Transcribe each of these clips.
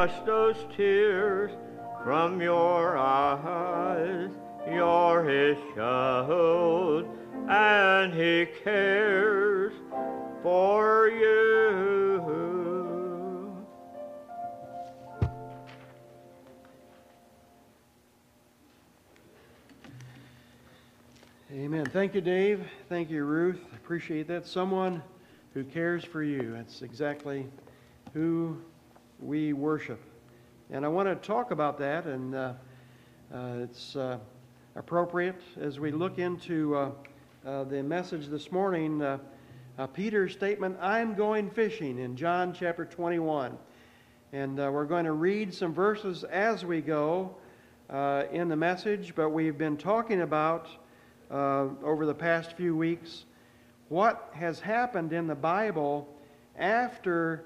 Wash those tears from your eyes. You're his child, and he cares for you. Amen. Thank you, Dave. Thank you, Ruth. Appreciate that. Someone who cares for you. That's exactly who we worship. And I want to talk about that, and uh, uh, it's uh, appropriate as we look into uh, uh, the message this morning. Uh, Peter's statement, I'm going fishing, in John chapter 21. And we're going to read some verses as we go in the message, but we've been talking about over the past few weeks what has happened in the Bible after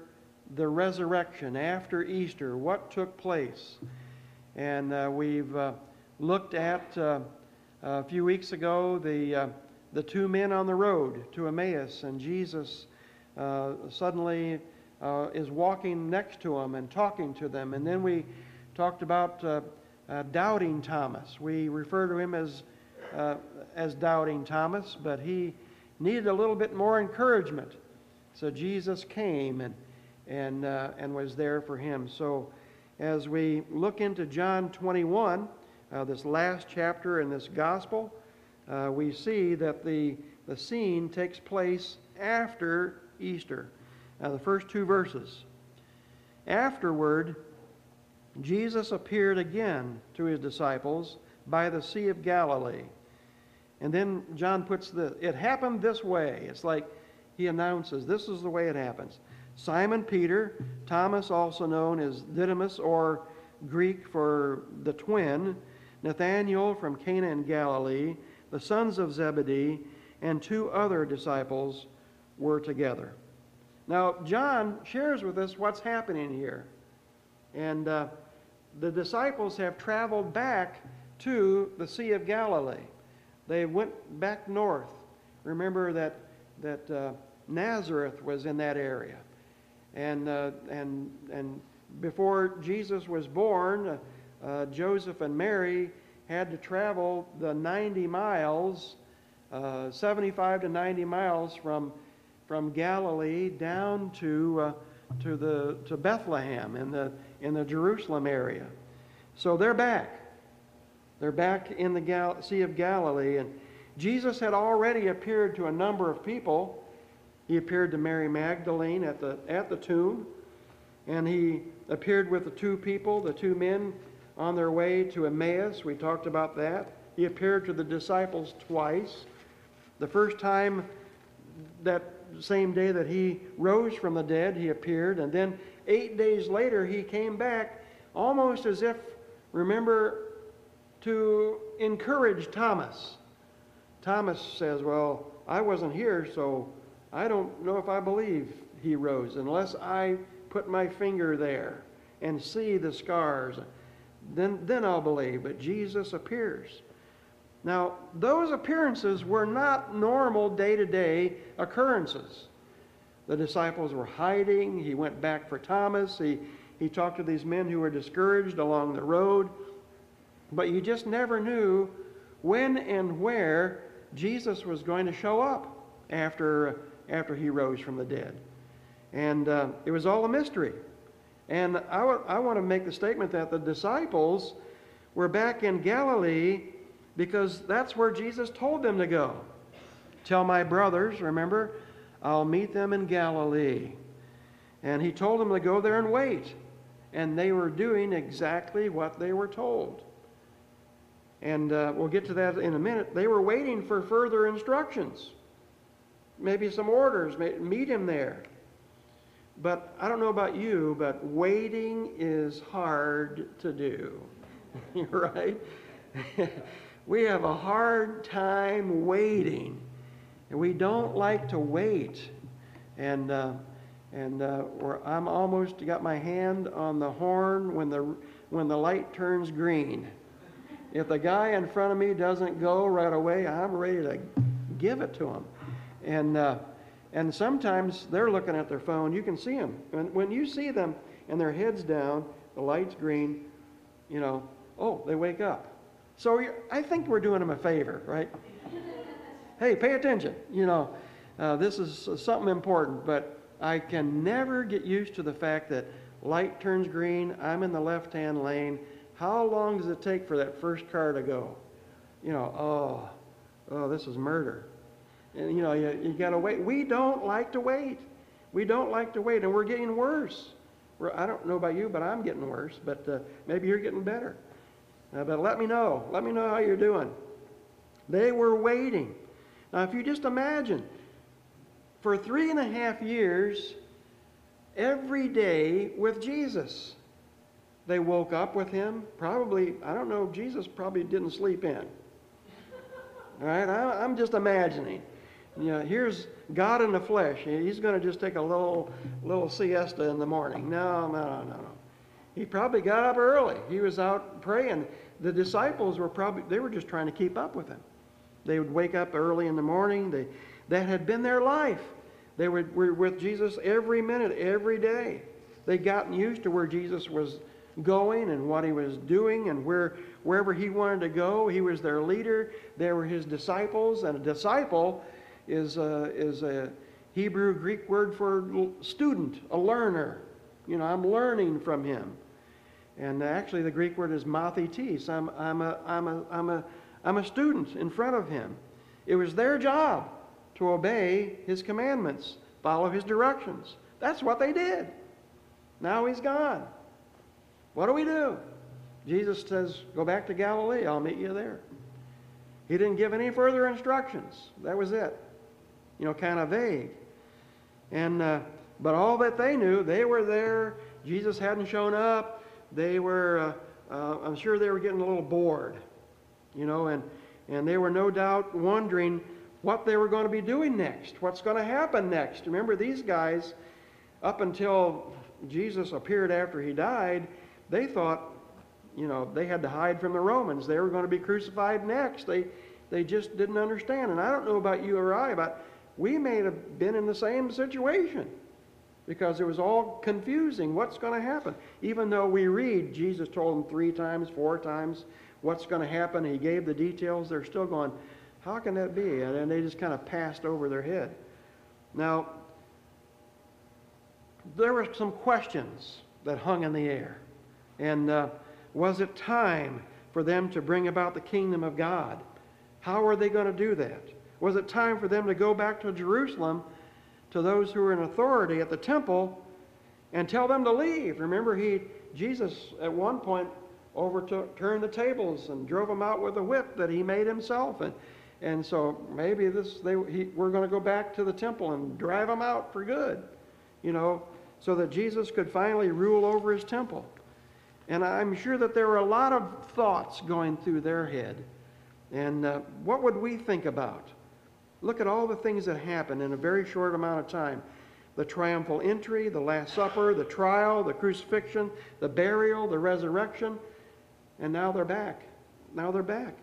the resurrection, after Easter, what took place. And uh, we've uh, looked at uh, a few weeks ago the, uh, the two men on the road to Emmaus, and Jesus uh, suddenly uh, is walking next to them and talking to them. And then we talked about doubting Thomas. We refer to him as, as doubting Thomas, but he needed a little bit more encouragement. So Jesus came and, and, uh, and was there for him. So as we look into John 21, uh, this last chapter in this gospel, uh, we see that the, the scene takes place after Easter. Now, the first two verses. Afterward, Jesus appeared again to his disciples by the Sea of Galilee. And then John puts the, it happened this way. It's like he announces, this is the way it happens. Simon Peter, Thomas, also known as Didymus, or Greek for the twin, Nathanael from Cana in Galilee, the sons of Zebedee, and two other disciples were together. Now, John shares with us what's happening here. And uh, the disciples have traveled back to the Sea of Galilee. They went back north. Remember that, that uh, Nazareth was in that area. And, uh, and, and before Jesus was born, uh, uh Joseph and Mary had to travel the 90 miles, uh, 75 to 90 miles from, from Galilee down to, uh, to, the, to Bethlehem in the, in the Jerusalem area. So they're back. They're back in the Gal- Sea of Galilee, and Jesus had already appeared to a number of people. He appeared to Mary Magdalene at the, at the tomb, and he appeared with the two people, the two men on their way to Emmaus. We talked about that. He appeared to the disciples twice. The first time, that same day that he rose from the dead, he appeared, and then eight days later, he came back almost as if, remember, to encourage Thomas. Thomas says, Well, I wasn't here, so I don't know if I believe he rose unless I put my finger there and see the scars. Then, then I'll believe. But Jesus appears. Now, those appearances were not normal day to day occurrences. The disciples were hiding. He went back for Thomas. He, he talked to these men who were discouraged along the road. But you just never knew when and where Jesus was going to show up after, after he rose from the dead. And uh, it was all a mystery. And I, I want to make the statement that the disciples were back in Galilee because that's where Jesus told them to go. Tell my brothers, remember, I'll meet them in Galilee. And he told them to go there and wait. And they were doing exactly what they were told and uh, we'll get to that in a minute. They were waiting for further instructions, maybe some orders, meet him there. But I don't know about you, but waiting is hard to do, right? we have a hard time waiting, and we don't like to wait. And uh, and uh, I'm almost got my hand on the horn when the when the light turns green. If the guy in front of me doesn't go right away, I'm ready to give it to him. And, uh, and sometimes they're looking at their phone. You can see them. And when you see them and their head's down, the light's green, you know, oh, they wake up. So I think we're doing them a favor, right? hey, pay attention. You know, uh, this is something important, but I can never get used to the fact that light turns green, I'm in the left hand lane. How long does it take for that first car to go? You know, oh, oh, this is murder. And you know, you, you got to wait. We don't like to wait. We don't like to wait, and we're getting worse. We're, I don't know about you, but I'm getting worse. But uh, maybe you're getting better. Uh, but let me know. Let me know how you're doing. They were waiting. Now, if you just imagine, for three and a half years, every day with Jesus. They woke up with him. Probably, I don't know, Jesus probably didn't sleep in. All right, I, am just imagining. You know, here's God in the flesh. He's going to just take a little, little siesta in the morning. No, no, no, no, no. He probably got up early. He was out praying. The disciples were probably, they were just trying to keep up with him. They would wake up early in the morning. They, that had been their life. They were, were with Jesus every minute, every day. They'd gotten used to where Jesus was going and what he was doing and where wherever he wanted to go. He was their leader. They were his disciples. And a disciple is a, is a Hebrew Greek word for student, a learner. You know, I'm learning from him. And actually, the Greek word is mathetes. I'm, I'm, a, I'm, a, I'm, a, I'm a student in front of him. It was their job to obey his commandments, follow his directions. That's what they did. Now he's gone. What do we do? Jesus says, Go back to Galilee. I'll meet you there. He didn't give any further instructions. That was it. You know, kind of vague. And, uh, but all that they knew, they were there. Jesus hadn't shown up. They were, uh, uh, I'm sure they were getting a little bored. You know, and, and they were no doubt wondering what they were going to be doing next, what's going to happen next. Remember, these guys, up until Jesus appeared after he died, they thought, you know, they had to hide from the Romans. They were going to be crucified next. They, they just didn't understand. And I don't know about you or I, but we may have been in the same situation because it was all confusing. What's going to happen? Even though we read, Jesus told them three times, four times what's going to happen, he gave the details, they're still going, how can that be? And they just kind of passed over their head. Now, there were some questions that hung in the air. And uh, was it time for them to bring about the kingdom of God? How are they going to do that? Was it time for them to go back to Jerusalem to those who were in authority at the temple and tell them to leave? Remember, he Jesus at one point overtook, turned the tables and drove them out with a whip that he made himself. And and so maybe this they he, we're going to go back to the temple and drive them out for good, you know, so that Jesus could finally rule over his temple. And I'm sure that there were a lot of thoughts going through their head. And uh, what would we think about? Look at all the things that happened in a very short amount of time the triumphal entry, the Last Supper, the trial, the crucifixion, the burial, the resurrection, and now they're back. Now they're back.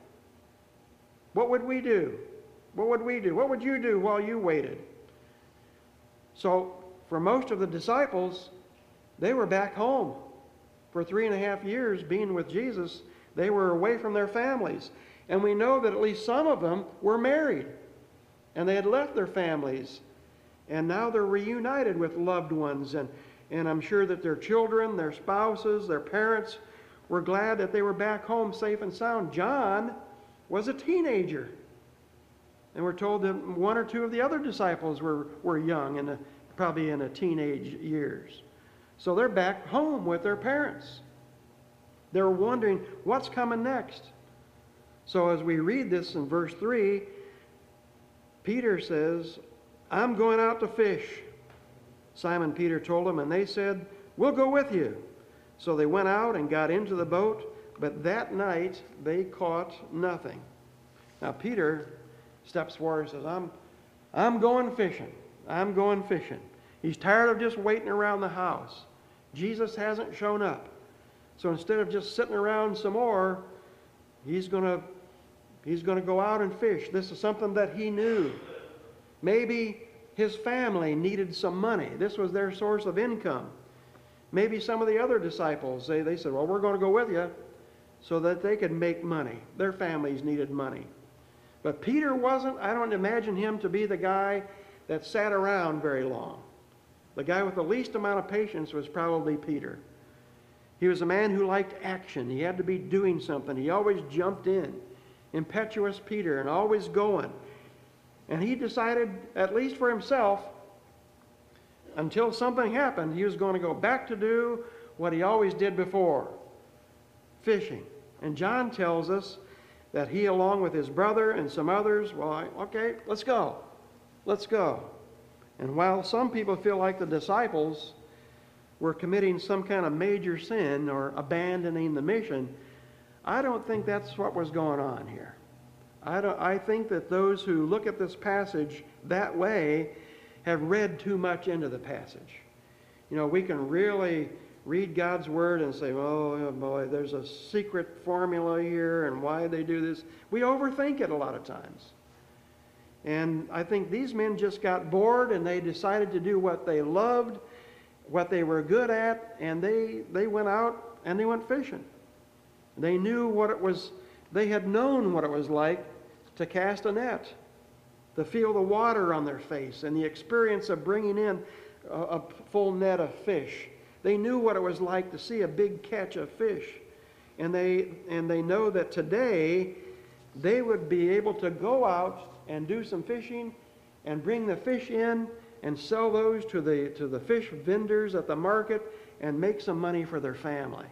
What would we do? What would we do? What would you do while you waited? So, for most of the disciples, they were back home. For three and a half years being with Jesus, they were away from their families. And we know that at least some of them were married. And they had left their families. And now they're reunited with loved ones. And, and I'm sure that their children, their spouses, their parents were glad that they were back home safe and sound. John was a teenager. And we're told that one or two of the other disciples were, were young and probably in a teenage years. So they're back home with their parents. They're wondering what's coming next. So as we read this in verse 3, Peter says, I'm going out to fish. Simon Peter told him, and they said, We'll go with you. So they went out and got into the boat but that night they caught nothing. Now Peter steps forward and says, I'm, I'm going fishing. I'm going fishing. He's tired of just waiting around the house. Jesus hasn't shown up. So instead of just sitting around some more, he's going to he's going to go out and fish. This is something that he knew. Maybe his family needed some money. This was their source of income. Maybe some of the other disciples, they, they said, Well, we're going to go with you so that they could make money. Their families needed money. But Peter wasn't, I don't imagine him to be the guy that sat around very long. The guy with the least amount of patience was probably Peter. He was a man who liked action. He had to be doing something. He always jumped in. Impetuous Peter and always going. And he decided, at least for himself, until something happened, he was going to go back to do what he always did before fishing. And John tells us that he, along with his brother and some others, well, okay, let's go. Let's go. And while some people feel like the disciples were committing some kind of major sin or abandoning the mission, I don't think that's what was going on here. I, don't, I think that those who look at this passage that way have read too much into the passage. You know, we can really read God's word and say, oh boy, there's a secret formula here and why they do this. We overthink it a lot of times. And I think these men just got bored and they decided to do what they loved, what they were good at, and they, they went out and they went fishing. They knew what it was, they had known what it was like to cast a net, to feel the water on their face, and the experience of bringing in a, a full net of fish. They knew what it was like to see a big catch of fish. And they, and they know that today they would be able to go out and do some fishing and bring the fish in and sell those to the, to the fish vendors at the market and make some money for their family.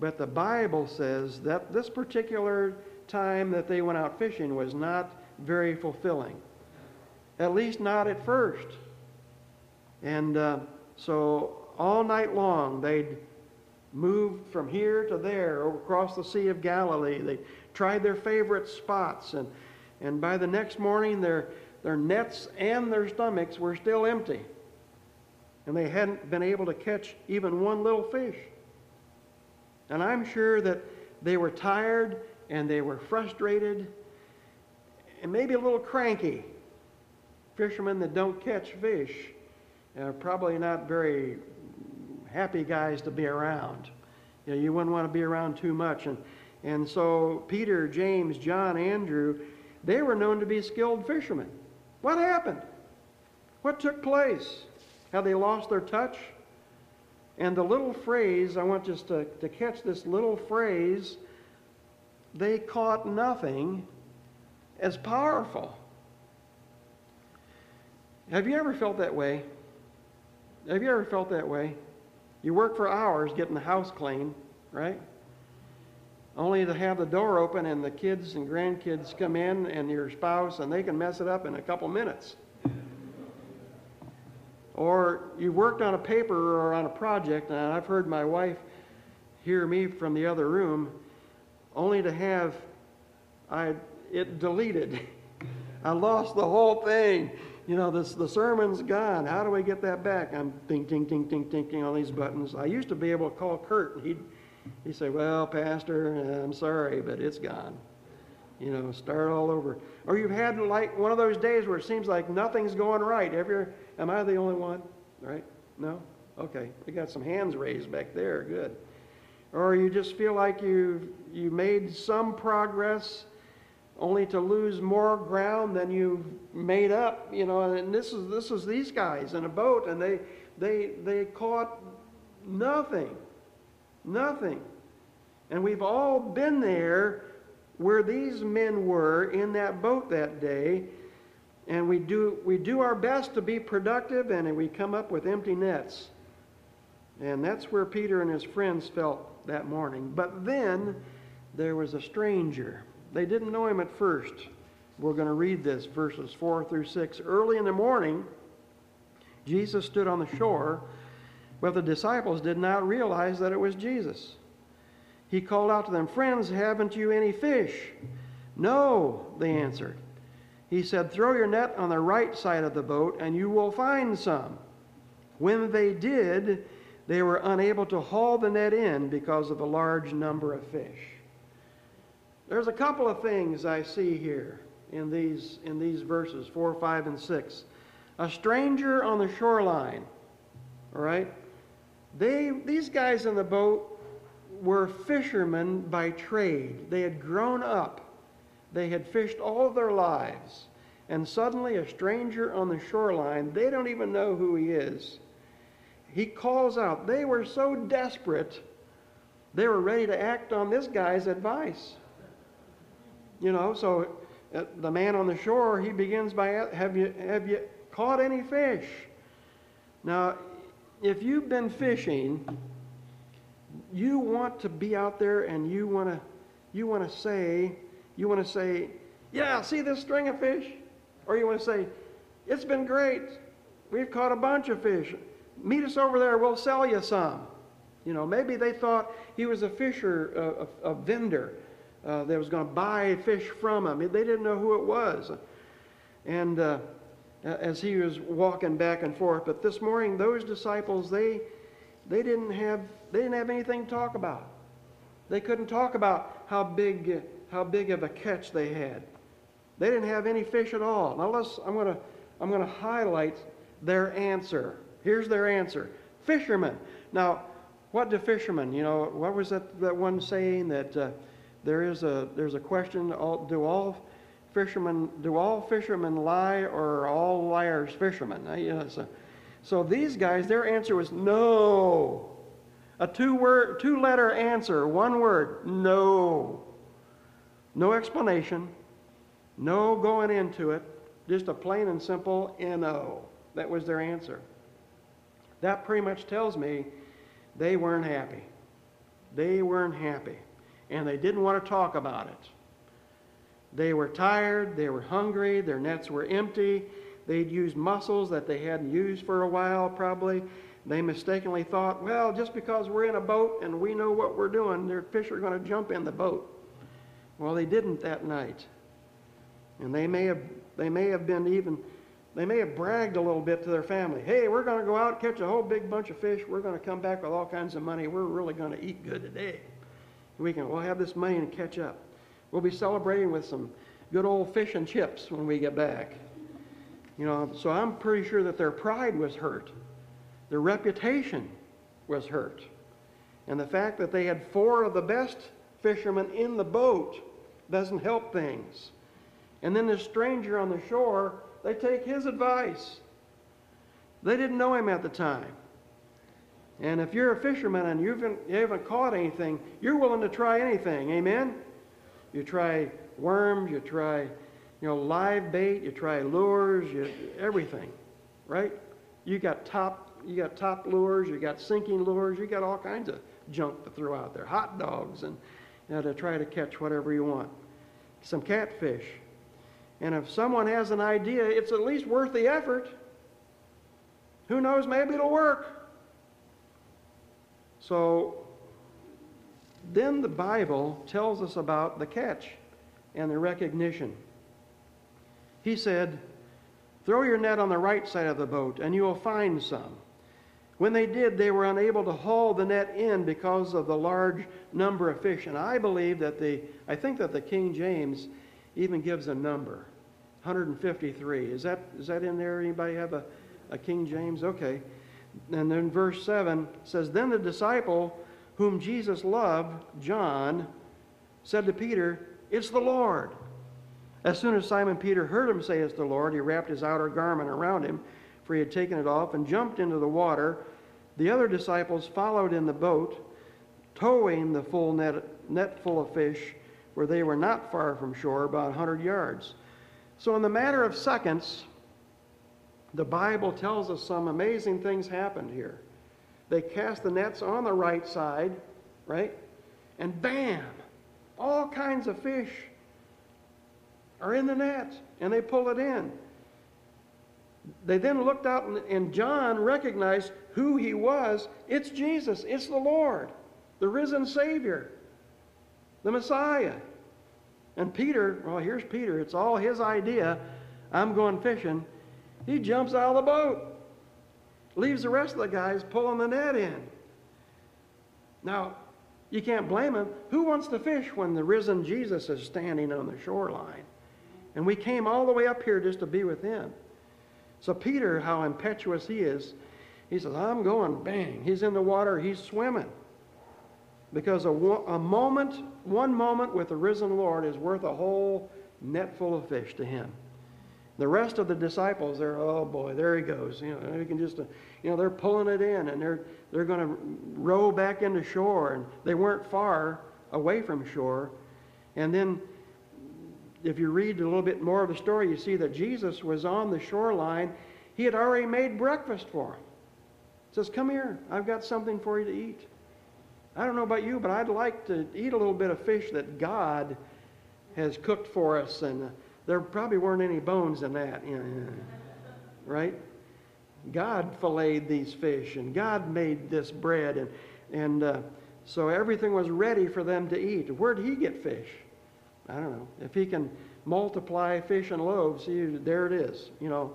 But the Bible says that this particular time that they went out fishing was not very fulfilling. At least not at first. And uh, so all night long they'd moved from here to there across the Sea of Galilee. They tried their favorite spots and and by the next morning, their, their nets and their stomachs were still empty. And they hadn't been able to catch even one little fish. And I'm sure that they were tired and they were frustrated and maybe a little cranky. Fishermen that don't catch fish are probably not very happy guys to be around. You, know, you wouldn't want to be around too much. And, and so Peter, James, John, Andrew, they were known to be skilled fishermen. What happened? What took place? Have they lost their touch? And the little phrase, I want just to, to catch this little phrase, they caught nothing as powerful. Have you ever felt that way? Have you ever felt that way? You work for hours getting the house clean, right? only to have the door open and the kids and grandkids come in and your spouse and they can mess it up in a couple minutes. Or you worked on a paper or on a project, and I've heard my wife hear me from the other room, only to have I it deleted. I lost the whole thing. You know, this, the sermon's gone. How do we get that back? I'm ding, ding, ding, ding, ding, ding, all these buttons. I used to be able to call Kurt, and he'd he said, Well, Pastor, I'm sorry, but it's gone. You know, start all over. Or you've had like one of those days where it seems like nothing's going right. Ever, am I the only one? Right? No? Okay. We got some hands raised back there. Good. Or you just feel like you you made some progress only to lose more ground than you made up, you know, and this is this is these guys in a boat and they they they caught nothing. Nothing. And we've all been there where these men were in that boat that day, and we do, we do our best to be productive, and we come up with empty nets. And that's where Peter and his friends felt that morning. But then there was a stranger. They didn't know him at first. We're going to read this, verses 4 through 6. Early in the morning, Jesus stood on the shore but the disciples did not realize that it was Jesus. He called out to them, Friends, haven't you any fish? No, they answered. He said, Throw your net on the right side of the boat, and you will find some. When they did, they were unable to haul the net in because of the large number of fish. There's a couple of things I see here in these, in these verses 4, 5, and 6. A stranger on the shoreline, all right? They, these guys in the boat were fishermen by trade. They had grown up. They had fished all their lives. And suddenly, a stranger on the shoreline, they don't even know who he is. He calls out. They were so desperate, they were ready to act on this guy's advice. You know, so uh, the man on the shore, he begins by, have you, have you caught any fish? Now, if you've been fishing, you want to be out there and you want to, you want to say, you want to say, yeah, see this string of fish? Or you want to say, it's been great. We've caught a bunch of fish. Meet us over there. We'll sell you some. You know, maybe they thought he was a fisher, a, a vendor uh, that was going to buy fish from him. They didn't know who it was. And uh, as he was walking back and forth, but this morning those disciples they they didn't have they didn't have anything to talk about. They couldn't talk about how big how big of a catch they had. They didn't have any fish at all. Now let's I'm going to I'm going to highlight their answer. Here's their answer. Fishermen. Now, what do fishermen, you know, what was that, that one saying that uh, there is a there's a question do all fishermen do all fishermen lie or are all liars fishermen uh, you know, so, so these guys their answer was no a two word two letter answer one word no no explanation. No going into it. Just a plain and simple no that was their answer. That pretty much tells me they weren't happy. They weren't happy. And they didn't want to talk about it. They were tired, they were hungry, their nets were empty, they'd used muscles that they hadn't used for a while, probably. They mistakenly thought, well, just because we're in a boat and we know what we're doing, their fish are going to jump in the boat. Well, they didn't that night. And they may have, they may have been even, they may have bragged a little bit to their family. Hey, we're going to go out, catch a whole big bunch of fish. We're going to come back with all kinds of money. We're really going to eat good today we can we'll have this money and catch up. We'll be celebrating with some good old fish and chips when we get back. You know, so I'm pretty sure that their pride was hurt. Their reputation was hurt. And the fact that they had four of the best fishermen in the boat doesn't help things. And then this stranger on the shore, they take his advice. They didn't know him at the time. And if you're a fisherman and you haven't, you haven't caught anything, you're willing to try anything. Amen? You try worms, you try, you know, live bait, you try lures, you, everything, right? You got top, you got top lures, you got sinking lures, you got all kinds of junk to throw out there, hot dogs, and know, to try to catch whatever you want. Some catfish. And if someone has an idea, it's at least worth the effort. Who knows, maybe it'll work. So then the Bible tells us about the catch and the recognition. He said, Throw your net on the right side of the boat, and you will find some. When they did, they were unable to haul the net in because of the large number of fish. And I believe that the, I think that the King James even gives a number 153. Is that, is that in there? Anybody have a, a King James? Okay. And then verse 7 says, Then the disciple whom Jesus loved, John, said to Peter, It's the Lord. As soon as Simon Peter heard him say, It's the Lord, he wrapped his outer garment around him, for he had taken it off, and jumped into the water. The other disciples followed in the boat, towing the full net, net full of fish, where they were not far from shore, about a hundred yards. So, in the matter of seconds, the Bible tells us some amazing things happened here. They cast the nets on the right side, right? And bam, all kinds of fish are in the net, and they pull it in. They then looked out, and John recognized who he was. It's Jesus, it's the Lord, the risen Savior, the Messiah. And Peter, well, here's Peter. It's all his idea. I'm going fishing. He jumps out of the boat, leaves the rest of the guys pulling the net in. Now, you can't blame him. Who wants to fish when the risen Jesus is standing on the shoreline? And we came all the way up here just to be with him. So, Peter, how impetuous he is, He says, I'm going, bang. He's in the water, he's swimming. Because a, a moment, one moment with the risen Lord is worth a whole net full of fish to him. The rest of the disciples, they're, oh boy, there he goes. You know, you can just, uh, you know, they're pulling it in and they're, they're going to row back into shore. And they weren't far away from shore. And then, if you read a little bit more of the story, you see that Jesus was on the shoreline. He had already made breakfast for him. He says, Come here, I've got something for you to eat. I don't know about you, but I'd like to eat a little bit of fish that God has cooked for us. And uh, there probably weren't any bones in that, you know, right? God filleted these fish, and God made this bread, and and uh, so everything was ready for them to eat. Where'd he get fish? I don't know. If he can multiply fish and loaves, see, there it is, you know.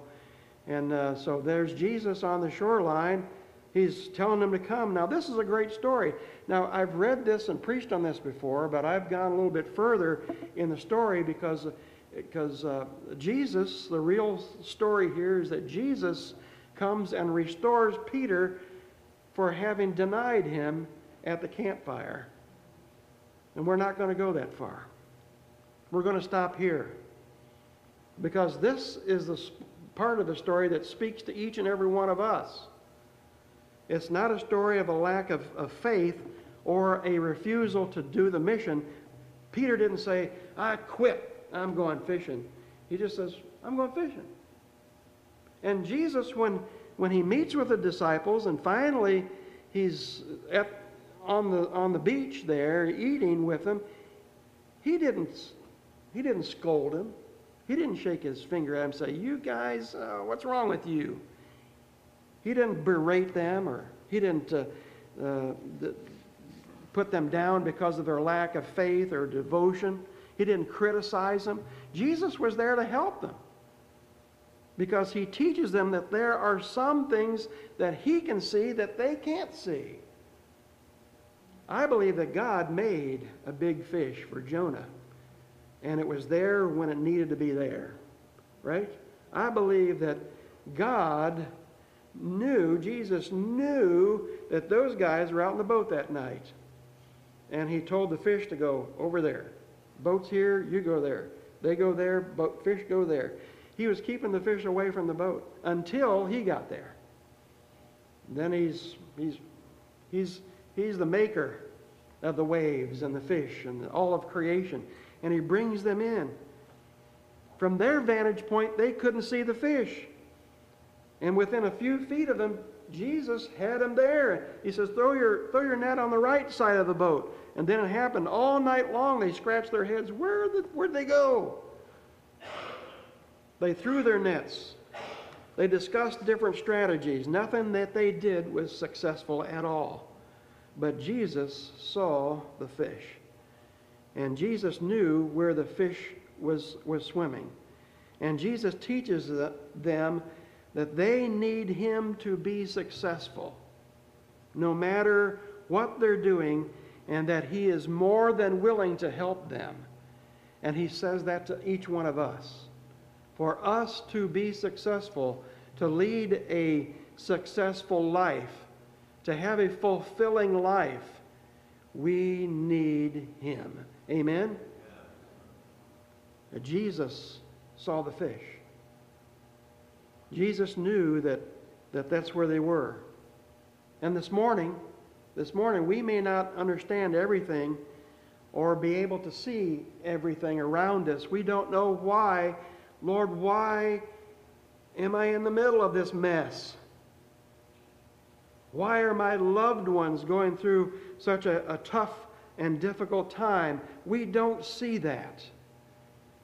And uh, so there's Jesus on the shoreline. He's telling them to come. Now, this is a great story. Now, I've read this and preached on this before, but I've gone a little bit further in the story because because uh, Jesus, the real story here is that Jesus comes and restores Peter for having denied him at the campfire. And we're not going to go that far. We're going to stop here. Because this is the part of the story that speaks to each and every one of us. It's not a story of a lack of, of faith or a refusal to do the mission. Peter didn't say, I quit. I'm going fishing. He just says, I'm going fishing. And Jesus, when, when he meets with the disciples and finally he's at, on, the, on the beach there eating with them, he didn't, he didn't scold him. He didn't shake his finger at him and say, You guys, uh, what's wrong with you? He didn't berate them or he didn't uh, uh, put them down because of their lack of faith or devotion. He didn't criticize them. Jesus was there to help them because he teaches them that there are some things that he can see that they can't see. I believe that God made a big fish for Jonah, and it was there when it needed to be there, right? I believe that God knew, Jesus knew that those guys were out in the boat that night. And he told the fish to go over there. Boat's here, you go there. They go there, boat, fish go there. He was keeping the fish away from the boat until he got there. Then he's, he's, he's, he's the maker of the waves and the fish and all of creation. And he brings them in. From their vantage point, they couldn't see the fish. And within a few feet of them, Jesus had them there. He says, throw your, throw your net on the right side of the boat. And then it happened all night long. They scratched their heads. Where the, where'd they go? They threw their nets. They discussed different strategies. Nothing that they did was successful at all. But Jesus saw the fish. And Jesus knew where the fish was, was swimming. And Jesus teaches them that they need him to be successful. No matter what they're doing, and that He is more than willing to help them. And He says that to each one of us. For us to be successful, to lead a successful life, to have a fulfilling life, we need Him. Amen? Jesus saw the fish. Jesus knew that, that that's where they were. And this morning, this morning, we may not understand everything or be able to see everything around us. We don't know why. Lord, why am I in the middle of this mess? Why are my loved ones going through such a, a tough and difficult time? We don't see that,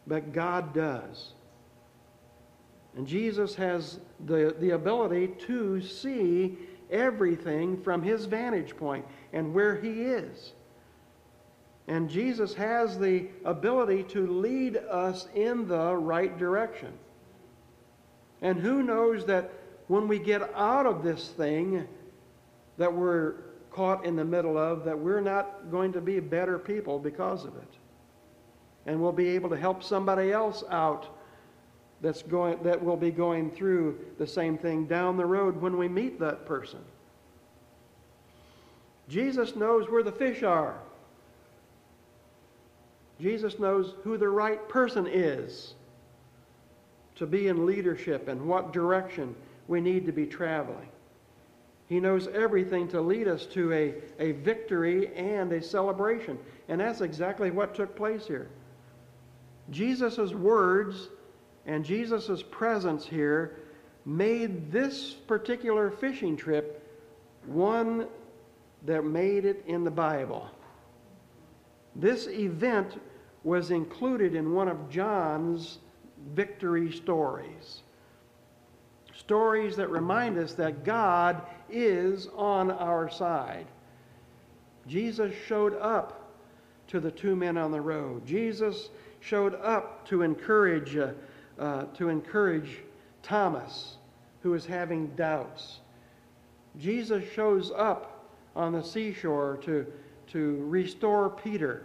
but God does. And Jesus has the, the ability to see everything from his vantage point and where he is. And Jesus has the ability to lead us in the right direction. And who knows that when we get out of this thing that we're caught in the middle of, that we're not going to be better people because of it. And we'll be able to help somebody else out that's going, that will be going through the same thing down the road when we meet that person. Jesus knows where the fish are. Jesus knows who the right person is to be in leadership and what direction we need to be traveling. He knows everything to lead us to a, a victory and a celebration. And that's exactly what took place here. Jesus' words and Jesus' presence here made this particular fishing trip one that made it in the Bible. This event was included in one of John's victory stories. Stories that remind us that God is on our side. Jesus showed up to the two men on the road. Jesus showed up to encourage, uh, uh, to encourage Thomas, who was having doubts. Jesus shows up on the seashore to, to restore Peter.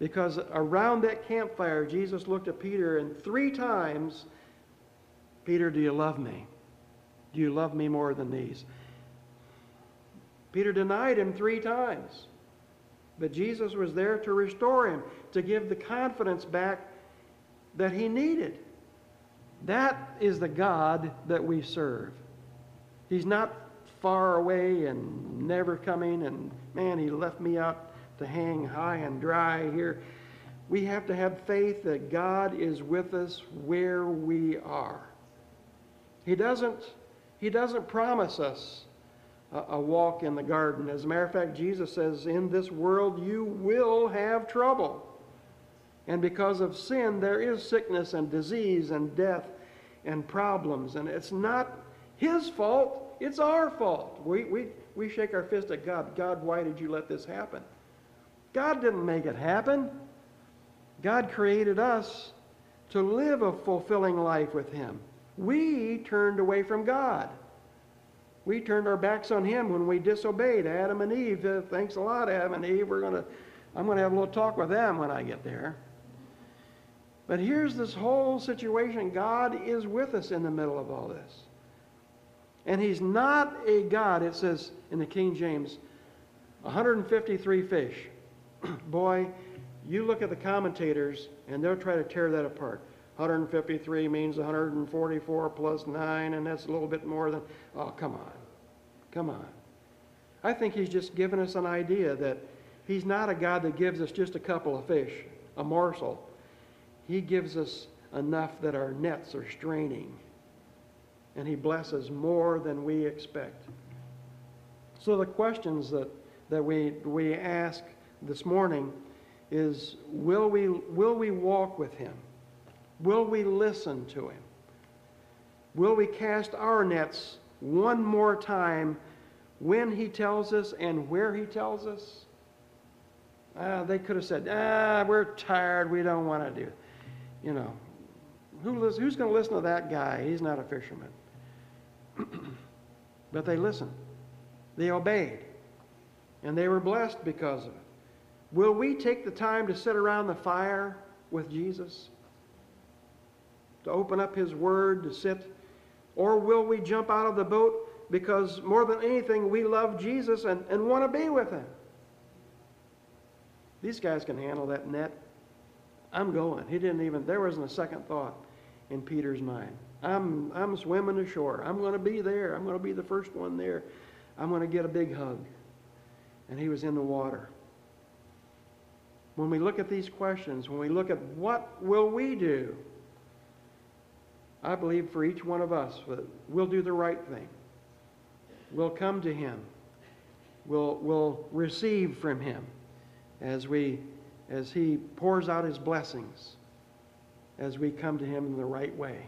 Because around that campfire, Jesus looked at Peter and three times, Peter, do you love me? Do you love me more than these? Peter denied him three times. But Jesus was there to restore him, to give the confidence back that he needed. That is the God that we serve. He's not far away and never coming, and man, he left me out to hang high and dry here. We have to have faith that God is with us where we are. He doesn't, he doesn't promise us a, a walk in the garden. As a matter of fact, Jesus says, In this world you will have trouble. And because of sin, there is sickness and disease and death and problems. And it's not his fault, it's our fault. We, we, we shake our fist at God. God, why did you let this happen? God didn't make it happen. God created us to live a fulfilling life with Him. We turned away from God. We turned our backs on Him when we disobeyed Adam and Eve. Uh, thanks a lot, Adam and Eve. We're gonna, I'm going to have a little talk with them when I get there. But here's this whole situation God is with us in the middle of all this. And He's not a God, it says in the King James, 153 fish. Boy, you look at the commentators and they'll try to tear that apart. 153 means 144 plus 9, and that's a little bit more than. Oh, come on. Come on. I think he's just given us an idea that he's not a God that gives us just a couple of fish, a morsel. He gives us enough that our nets are straining, and he blesses more than we expect. So the questions that, that we, we ask this morning is will we, will we walk with him? Will we listen to him? Will we cast our nets one more time when he tells us and where he tells us? Uh, they could have said, ah, we're tired, we don't want to do it. You know, who, who's going to listen to that guy? He's not a fisherman. but they listened. They obeyed. And they were blessed because of it. Will we take the time to sit around the fire with Jesus? To open up His Word, to sit? Or will we jump out of the boat because more than anything we love Jesus and, and want to be with Him? These guys can handle that net. I'm going. He didn't even, there wasn't a second thought in Peter's mind. I'm, I'm swimming ashore. I'm going to be there. I'm going to be the first one there. I'm going to get a big hug. And he was in the water when we look at these questions, when we look at what will we do, I believe for each one of us that we'll do the right thing. We'll come to him. We'll, we'll receive from him as, we, as he pours out his blessings, as we come to him in the right way,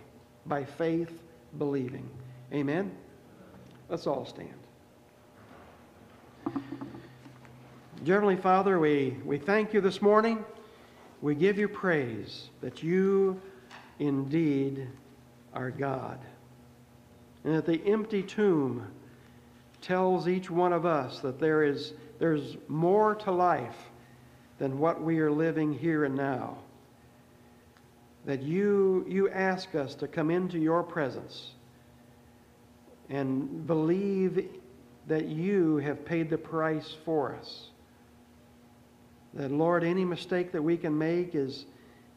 by faith, believing. Amen? Let's all stand. Heavenly Father, we, we thank you this morning. We give you praise that you indeed are God. And that the empty tomb tells each one of us that there is there's more to life than what we are living here and now. that you, you ask us to come into your presence and believe that you have paid the price for us. That, Lord, any mistake that we can make is,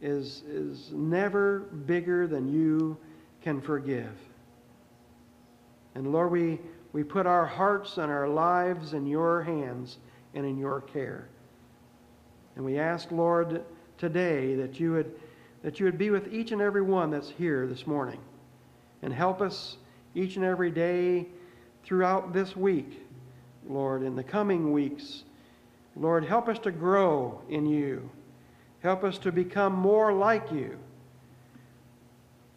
is, is never bigger than you can forgive. And Lord, we, we put our hearts and our lives in your hands and in your care. And we ask, Lord, today that you would, that you would be with each and every one that's here this morning and help us each and every day throughout this week, Lord, in the coming weeks. Lord, help us to grow in you. Help us to become more like you.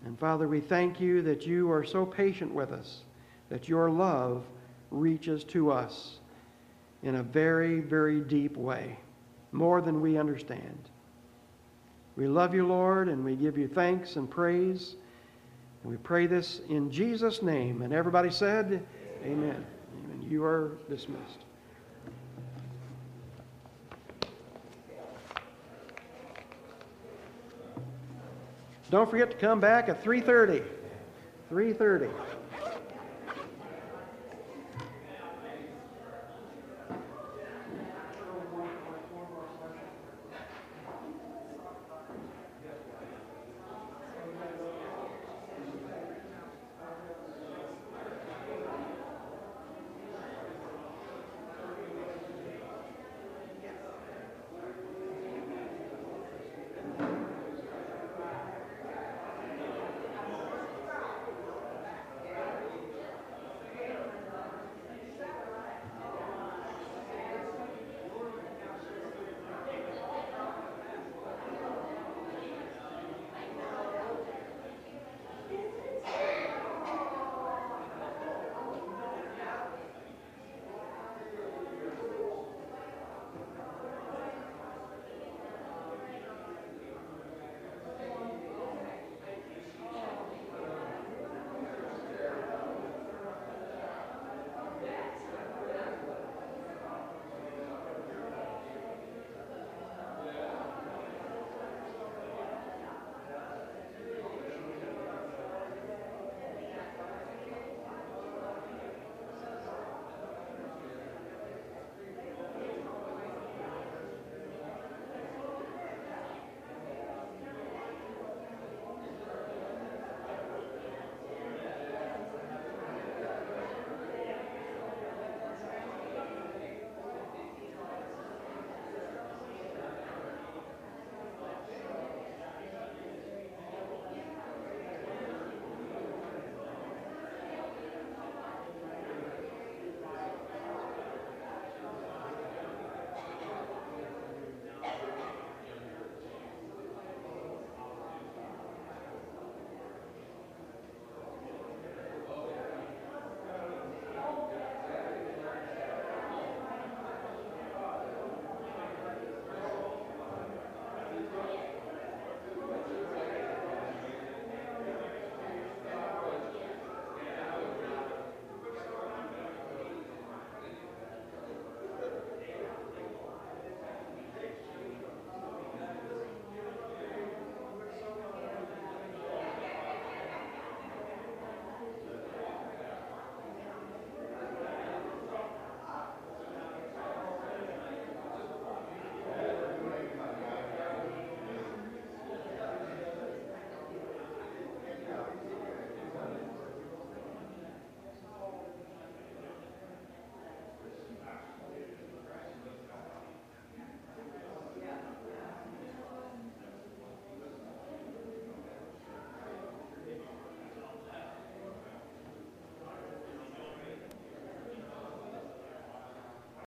And Father, we thank you that you are so patient with us, that your love reaches to us in a very, very deep way, more than we understand. We love you, Lord, and we give you thanks and praise. And we pray this in Jesus' name. And everybody said, Amen. Amen. You are dismissed. Don't forget to come back at 3:30. 3:30.